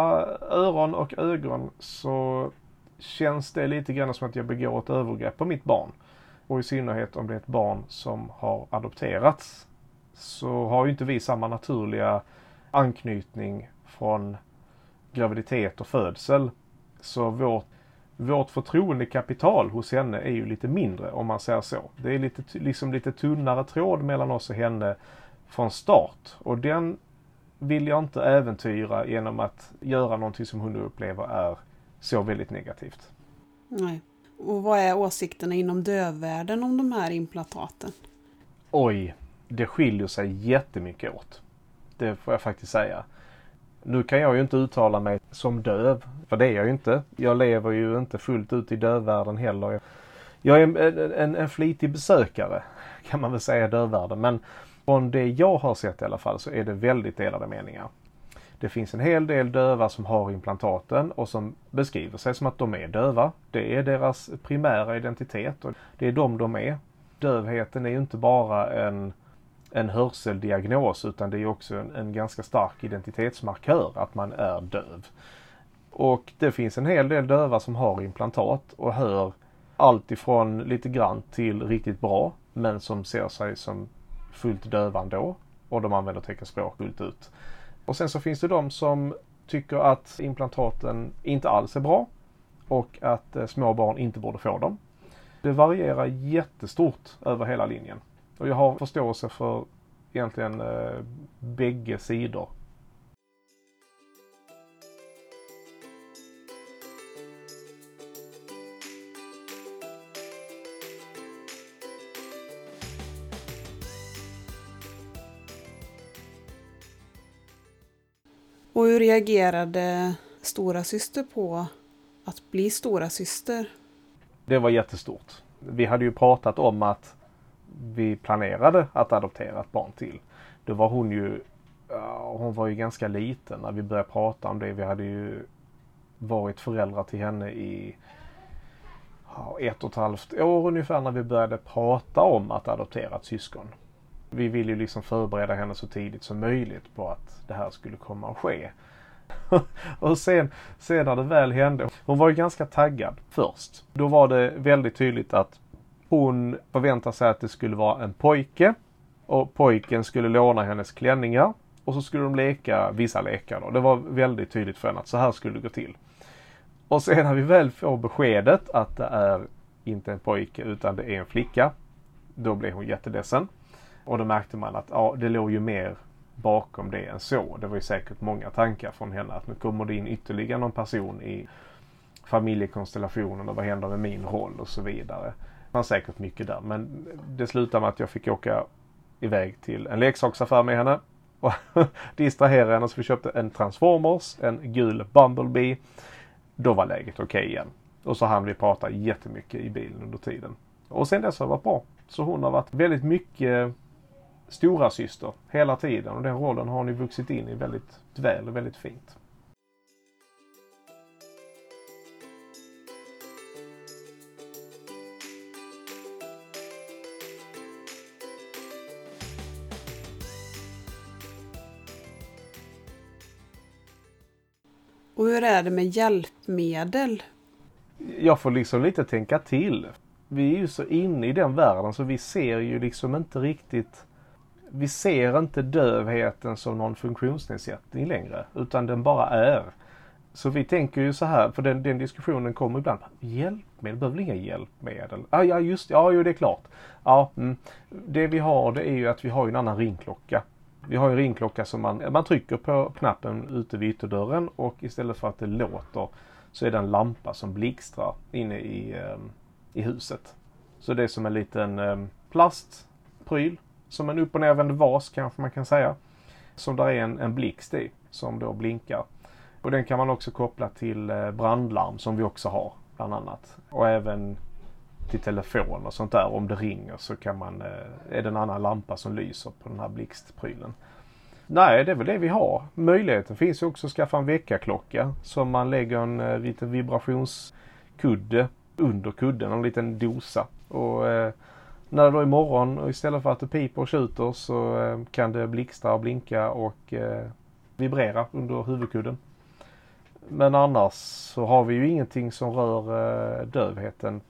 öron och ögon så känns det lite grann som att jag begår ett övergrepp på mitt barn. Och i synnerhet om det är ett barn som har adopterats. Så har ju inte vi samma naturliga anknytning från graviditet och födsel. Så vårt, vårt förtroendekapital hos henne är ju lite mindre om man säger så. Det är lite, liksom lite tunnare tråd mellan oss och henne från start. Och den vill jag inte äventyra genom att göra någonting som hon upplever är så väldigt negativt. Nej. Och vad är åsikterna inom dövvärlden om de här implantaten? Oj, det skiljer sig jättemycket åt. Det får jag faktiskt säga. Nu kan jag ju inte uttala mig som döv, för det är jag ju inte. Jag lever ju inte fullt ut i dövvärlden heller. Jag är en, en, en flitig besökare kan man väl säga i dövvärlden. Men från det jag har sett i alla fall så är det väldigt delade meningar. Det finns en hel del döva som har implantaten och som beskriver sig som att de är döva. Det är deras primära identitet och det är de de är. Dövheten är ju inte bara en, en hörseldiagnos utan det är också en, en ganska stark identitetsmarkör att man är döv. Och det finns en hel del döva som har implantat och hör allt ifrån lite grann till riktigt bra men som ser sig som fullt döva ändå och de använder teckenspråk fullt ut. Och sen så finns det de som tycker att implantaten inte alls är bra och att eh, små barn inte borde få dem. Det varierar jättestort över hela linjen. Och jag har förståelse för egentligen eh, bägge sidor Och hur reagerade stora syster på att bli stora syster? Det var jättestort. Vi hade ju pratat om att vi planerade att adoptera ett barn till. Då var hon ju, hon var ju ganska liten när vi började prata om det. Vi hade ju varit föräldrar till henne i ett och ett halvt år ungefär när vi började prata om att adoptera ett syskon vi ville ju liksom förbereda henne så tidigt som möjligt på att det här skulle komma att ske. (laughs) och sen, sen när det väl hände, hon var ju ganska taggad först. Då var det väldigt tydligt att hon förväntar sig att det skulle vara en pojke och pojken skulle låna hennes klänningar och så skulle de leka vissa lekar. Då. Det var väldigt tydligt för henne att så här skulle det gå till. Och sen när vi väl får beskedet att det är inte en pojke utan det är en flicka. Då blev hon jätteledsen. Och då märkte man att ja, det låg ju mer bakom det än så. Det var ju säkert många tankar från henne att nu kommer det in ytterligare någon person i familjekonstellationen och vad händer med min roll och så vidare. Det säkert mycket där men det slutade med att jag fick åka iväg till en leksaksaffär med henne och (laughs) distrahera henne så vi köpte en Transformers, en gul Bumblebee. Då var läget okej okay igen. Och så hann vi prata jättemycket i bilen under tiden. Och sen dess har det varit bra. Så hon har varit väldigt mycket eh, stora syster hela tiden och den rollen har hon ju vuxit in i väldigt väl och väldigt fint. Och hur är det med hjälpmedel? Jag får liksom lite tänka till. Vi är ju så inne i den världen så vi ser ju liksom inte riktigt vi ser inte dövheten som någon funktionsnedsättning längre utan den bara är. Så vi tänker ju så här, för den, den diskussionen kommer ibland. Hjälpmedel, behöver inga hjälpmedel? Ah, ja just ja jo det är klart. Ja, mm. Det vi har det är ju att vi har en annan ringklocka. Vi har en ringklocka som man, man trycker på knappen ute vid ytterdörren och istället för att det låter så är det en lampa som blixtrar inne i, ehm, i huset. Så det är som en liten ehm, plastpryl som en upp och nervänd vas kanske man kan säga. Som där är en, en blixt i som då blinkar. Och den kan man också koppla till eh, brandlarm som vi också har bland annat. Och även till telefon och sånt där. Om det ringer så kan man, eh, är det en annan lampa som lyser på den här blixtprylen. Nej, det är väl det vi har. Möjligheten finns ju också att skaffa en väckarklocka som man lägger en eh, liten vibrationskudde under kudden, en liten dosa. Och eh, när det då är morgon och istället för att det piper och tjuter så eh, kan det blixtra och blinka och eh, vibrera under huvudkudden. Men annars så har vi ju ingenting som rör eh, dövheten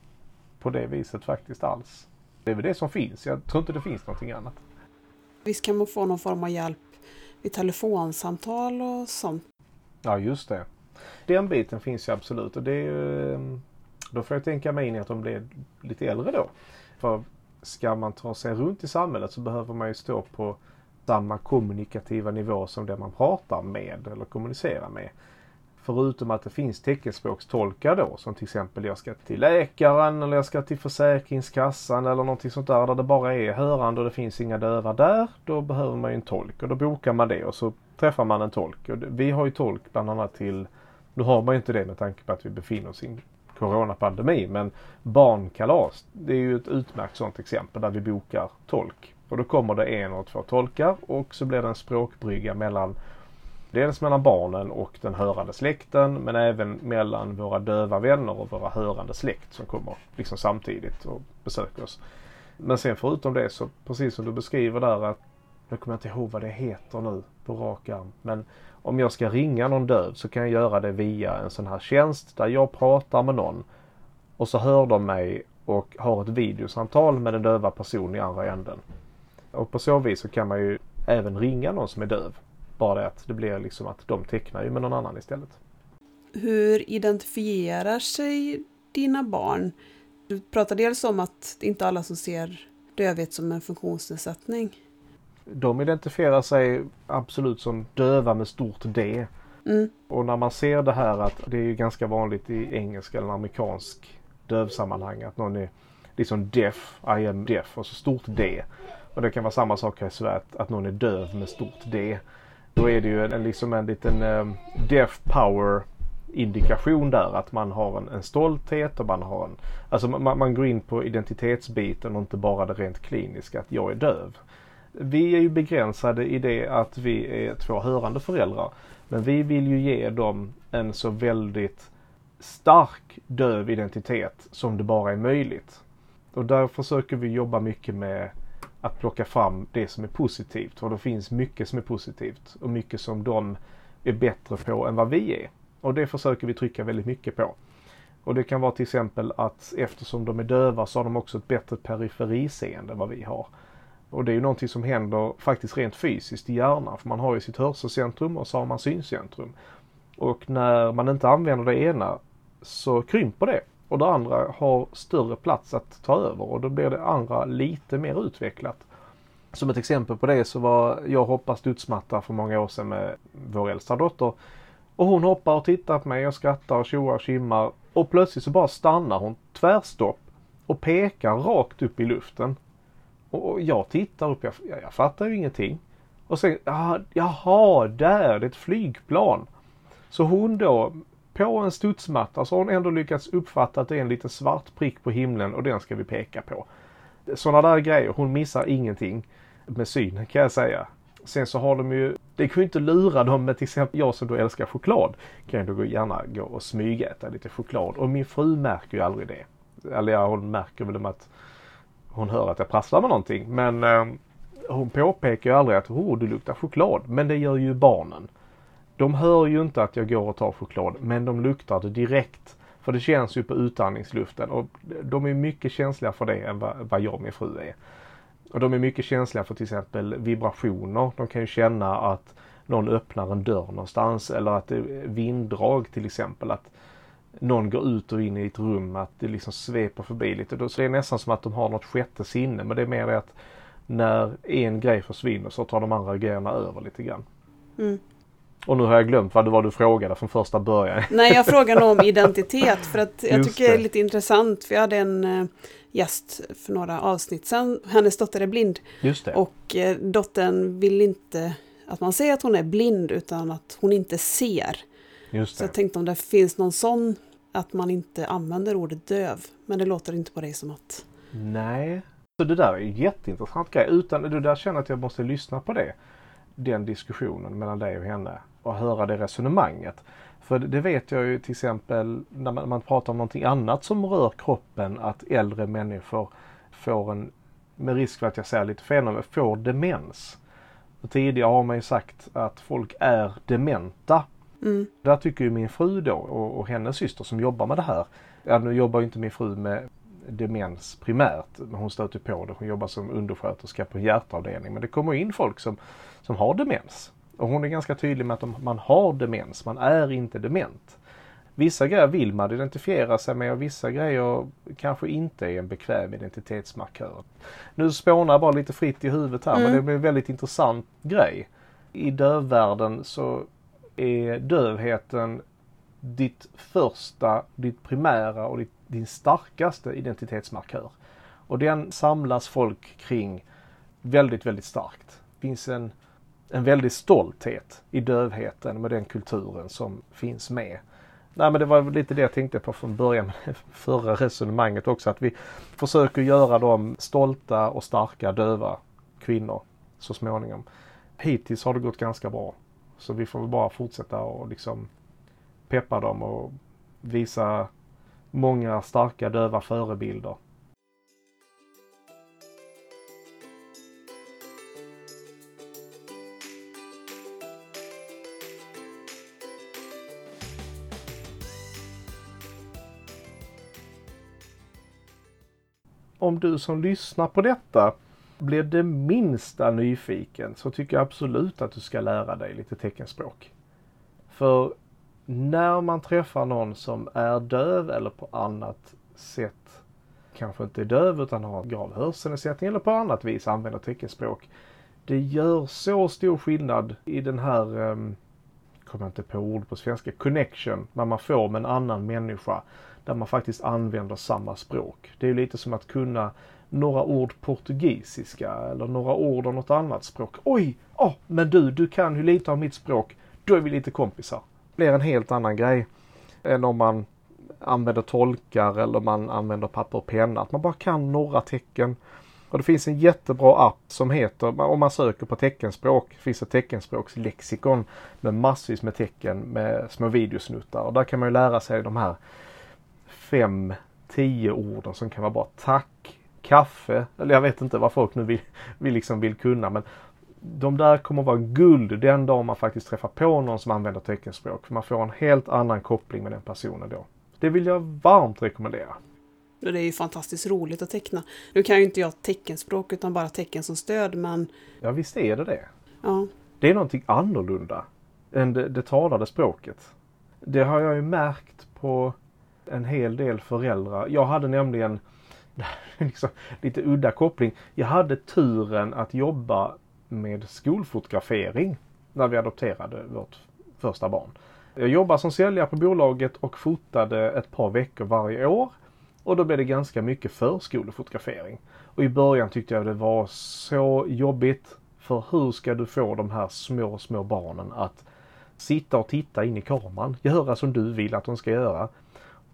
på det viset faktiskt alls. Det är väl det som finns. Jag tror inte det finns någonting annat. Visst kan man få någon form av hjälp vid telefonsamtal och sånt. Ja, just det. Den biten finns ju absolut och det är ju, ehm, då får jag tänka mig in i att de blir lite äldre då. För ska man ta sig runt i samhället så behöver man ju stå på samma kommunikativa nivå som det man pratar med eller kommunicerar med. Förutom att det finns teckenspråkstolkar då som till exempel jag ska till läkaren eller jag ska till Försäkringskassan eller någonting sånt där där det bara är hörande och det finns inga döva där. Då behöver man ju en tolk och då bokar man det och så träffar man en tolk. Och vi har ju tolk bland annat till, nu har man ju inte det med tanke på att vi befinner oss i en coronapandemi men barnkalas det är ju ett utmärkt sådant exempel där vi bokar tolk. Och då kommer det en och två tolkar och så blir det en språkbrygga mellan Dels mellan barnen och den hörande släkten men även mellan våra döva vänner och våra hörande släkt som kommer liksom samtidigt och besöker oss. Men sen förutom det så precis som du beskriver där att jag kommer inte ihåg vad det heter nu på rak arm. Men om jag ska ringa någon döv så kan jag göra det via en sån här tjänst där jag pratar med någon och så hör de mig och har ett videosamtal med den döva personen i andra änden. Och på så vis så kan man ju även ringa någon som är döv. Bara det att det blir liksom att de tecknar ju med någon annan istället. Hur identifierar sig dina barn? Du pratar dels om att det inte alla som ser dövhet som en funktionsnedsättning. De identifierar sig absolut som döva med stort D. Mm. Och när man ser det här att det är ju ganska vanligt i engelska eller amerikansk dövsammanhang att någon är liksom deaf, I am deaf och så stort D. Och det kan vara samma sak här i Sverige att någon är döv med stort D. Då är det ju en, liksom en liten eh, deaf power indikation där att man har en, en stolthet och man har en, alltså man, man går in på identitetsbiten och inte bara det rent kliniska att jag är döv. Vi är ju begränsade i det att vi är två hörande föräldrar. Men vi vill ju ge dem en så väldigt stark döv identitet som det bara är möjligt. Och där försöker vi jobba mycket med att plocka fram det som är positivt. För det finns mycket som är positivt och mycket som de är bättre på än vad vi är. Och det försöker vi trycka väldigt mycket på. Och det kan vara till exempel att eftersom de är döva så har de också ett bättre periferiseende än vad vi har. Och det är ju någonting som händer faktiskt rent fysiskt i hjärnan. För man har ju sitt hörselcentrum och så har man syncentrum. Och när man inte använder det ena så krymper det. Och det andra har större plats att ta över och då blir det andra lite mer utvecklat. Som ett exempel på det så var jag hoppade studsmatta för många år sedan med vår äldsta dotter. Och hon hoppar och tittar på mig och skrattar och tjoar och kimmar. Och plötsligt så bara stannar hon tvärstopp och pekar rakt upp i luften. Och jag tittar upp, jag, jag fattar ju ingenting. Och sen, ah, jaha, där, det är ett flygplan. Så hon då, på en studsmatta, så har hon ändå lyckats uppfatta att det är en liten svart prick på himlen och den ska vi peka på. Sådana där grejer, hon missar ingenting med synen kan jag säga. Sen så har de ju, det kan ju inte lura dem med till exempel jag som då älskar choklad. Kan ju då gärna gå och smygäta lite choklad och min fru märker ju aldrig det. Eller ja, hon märker väl att hon hör att jag prasslar med någonting. Men eh, hon påpekar ju aldrig att oh, du luktar choklad. Men det gör ju barnen. De hör ju inte att jag går och tar choklad men de luktar det direkt. För det känns ju på utandningsluften och de är mycket känsliga för det än vad, vad jag och min fru är. Och de är mycket känsliga för till exempel vibrationer. De kan ju känna att någon öppnar en dörr någonstans eller att det är vinddrag till exempel. Att någon går ut och in i ett rum, att det liksom sveper förbi lite. Så det är nästan som att de har något sjätte sinne. Men det är mer det att när en grej försvinner så tar de andra grejerna över lite grann. Mm. Och nu har jag glömt vad det var du frågade från första början. Nej, jag frågade om (laughs) identitet för att jag Just tycker det är lite intressant. För jag hade en eh, gäst för några avsnitt sedan. Hennes dotter är blind. Just det. Och eh, dottern vill inte att man säger att hon är blind utan att hon inte ser. Just det. Så jag tänkte om det finns någon sån att man inte använder ordet döv. Men det låter inte på dig som att... Nej. Så det där är en jätteintressant grej. Utan det där känner att jag måste lyssna på det. Den diskussionen mellan dig och henne. Och höra det resonemanget. För det vet jag ju till exempel när man, man pratar om någonting annat som rör kroppen. Att äldre människor får en, med risk för att jag säger lite fel, får demens. Och tidigare har man ju sagt att folk är dementa Mm. Där tycker ju min fru då och, och hennes syster som jobbar med det här. Ja, nu jobbar ju inte min fru med demens primärt. Men hon stöter på det. Hon jobbar som undersköterska på en hjärtavdelning. Men det kommer in folk som, som har demens. Och hon är ganska tydlig med att man har demens, man är inte dement. Vissa grejer vill man identifiera sig med och vissa grejer kanske inte är en bekväm identitetsmarkör. Nu spånar jag bara lite fritt i huvudet här mm. men det blir en väldigt intressant grej. I dövvärlden så är dövheten ditt första, ditt primära och ditt, din starkaste identitetsmarkör. Och den samlas folk kring väldigt, väldigt starkt. Det finns en, en väldig stolthet i dövheten med den kulturen som finns med. Nej men det var lite det jag tänkte på från början med förra resonemanget också att vi försöker göra dem stolta och starka döva kvinnor så småningom. Hittills har det gått ganska bra. Så vi får väl bara fortsätta och liksom peppa dem och visa många starka döva förebilder om du som lyssnar på detta blir det minsta nyfiken så tycker jag absolut att du ska lära dig lite teckenspråk. För när man träffar någon som är döv eller på annat sätt kanske inte är döv utan har en grav hörselnedsättning eller på annat vis använder teckenspråk. Det gör så stor skillnad i den här, um, kommer jag inte på ord på svenska, connection, när man får med en annan människa där man faktiskt använder samma språk. Det är lite som att kunna några ord portugisiska eller några ord av något annat språk. Oj! Oh, men du, du kan ju lite av mitt språk. Då är vi lite kompisar. Det blir en helt annan grej än om man använder tolkar eller man använder papper och penna. Att man bara kan några tecken. Och det finns en jättebra app som heter, om man söker på teckenspråk, finns ett teckenspråkslexikon med massvis med tecken med små videosnuttar. Och där kan man ju lära sig de här fem, tio orden som kan vara bra. Tack, kaffe, eller jag vet inte vad folk nu vill, vill, liksom vill kunna men de där kommer vara guld den dag man faktiskt träffar på någon som använder teckenspråk. För man får en helt annan koppling med den personen då. Det vill jag varmt rekommendera. Det är ju fantastiskt roligt att teckna. Nu kan ju inte jag teckenspråk utan bara tecken som stöd men... Ja visst är det det. Ja. Det är någonting annorlunda än det, det talade språket. Det har jag ju märkt på en hel del föräldrar. Jag hade nämligen (laughs) liksom, lite udda koppling. Jag hade turen att jobba med skolfotografering när vi adopterade vårt första barn. Jag jobbade som säljare på bolaget och fotade ett par veckor varje år. Och då blev det ganska mycket förskolefotografering. Och i början tyckte jag det var så jobbigt. För hur ska du få de här små, små barnen att sitta och titta in i kameran, göra som du vill att de ska göra.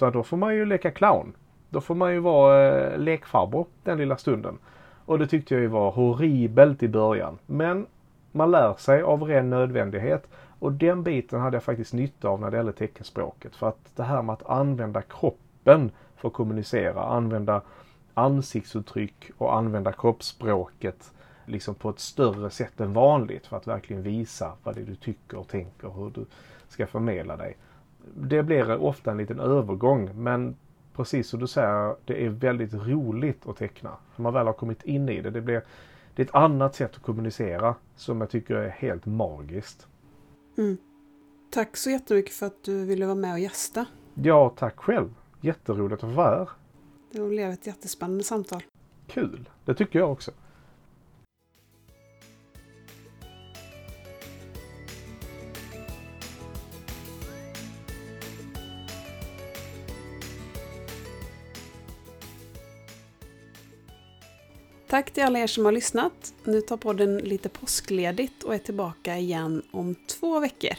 Utan då får man ju leka clown. Då får man ju vara eh, lekfarbror den lilla stunden. Och det tyckte jag ju var horribelt i början. Men man lär sig av ren nödvändighet. Och den biten hade jag faktiskt nytta av när det gäller teckenspråket. För att det här med att använda kroppen för att kommunicera, använda ansiktsuttryck och använda kroppsspråket liksom på ett större sätt än vanligt för att verkligen visa vad det är du tycker och tänker och hur du ska förmedla dig det blir ofta en liten övergång men precis som du säger, det är väldigt roligt att teckna. När man väl har kommit in i det. Det, blir, det är ett annat sätt att kommunicera som jag tycker är helt magiskt. Mm. Tack så jättemycket för att du ville vara med och gästa. Ja, tack själv. Jätteroligt att vara här. Det blev ett jättespännande samtal. Kul, det tycker jag också. Tack till alla er som har lyssnat. Nu tar podden lite påskledigt och är tillbaka igen om två veckor.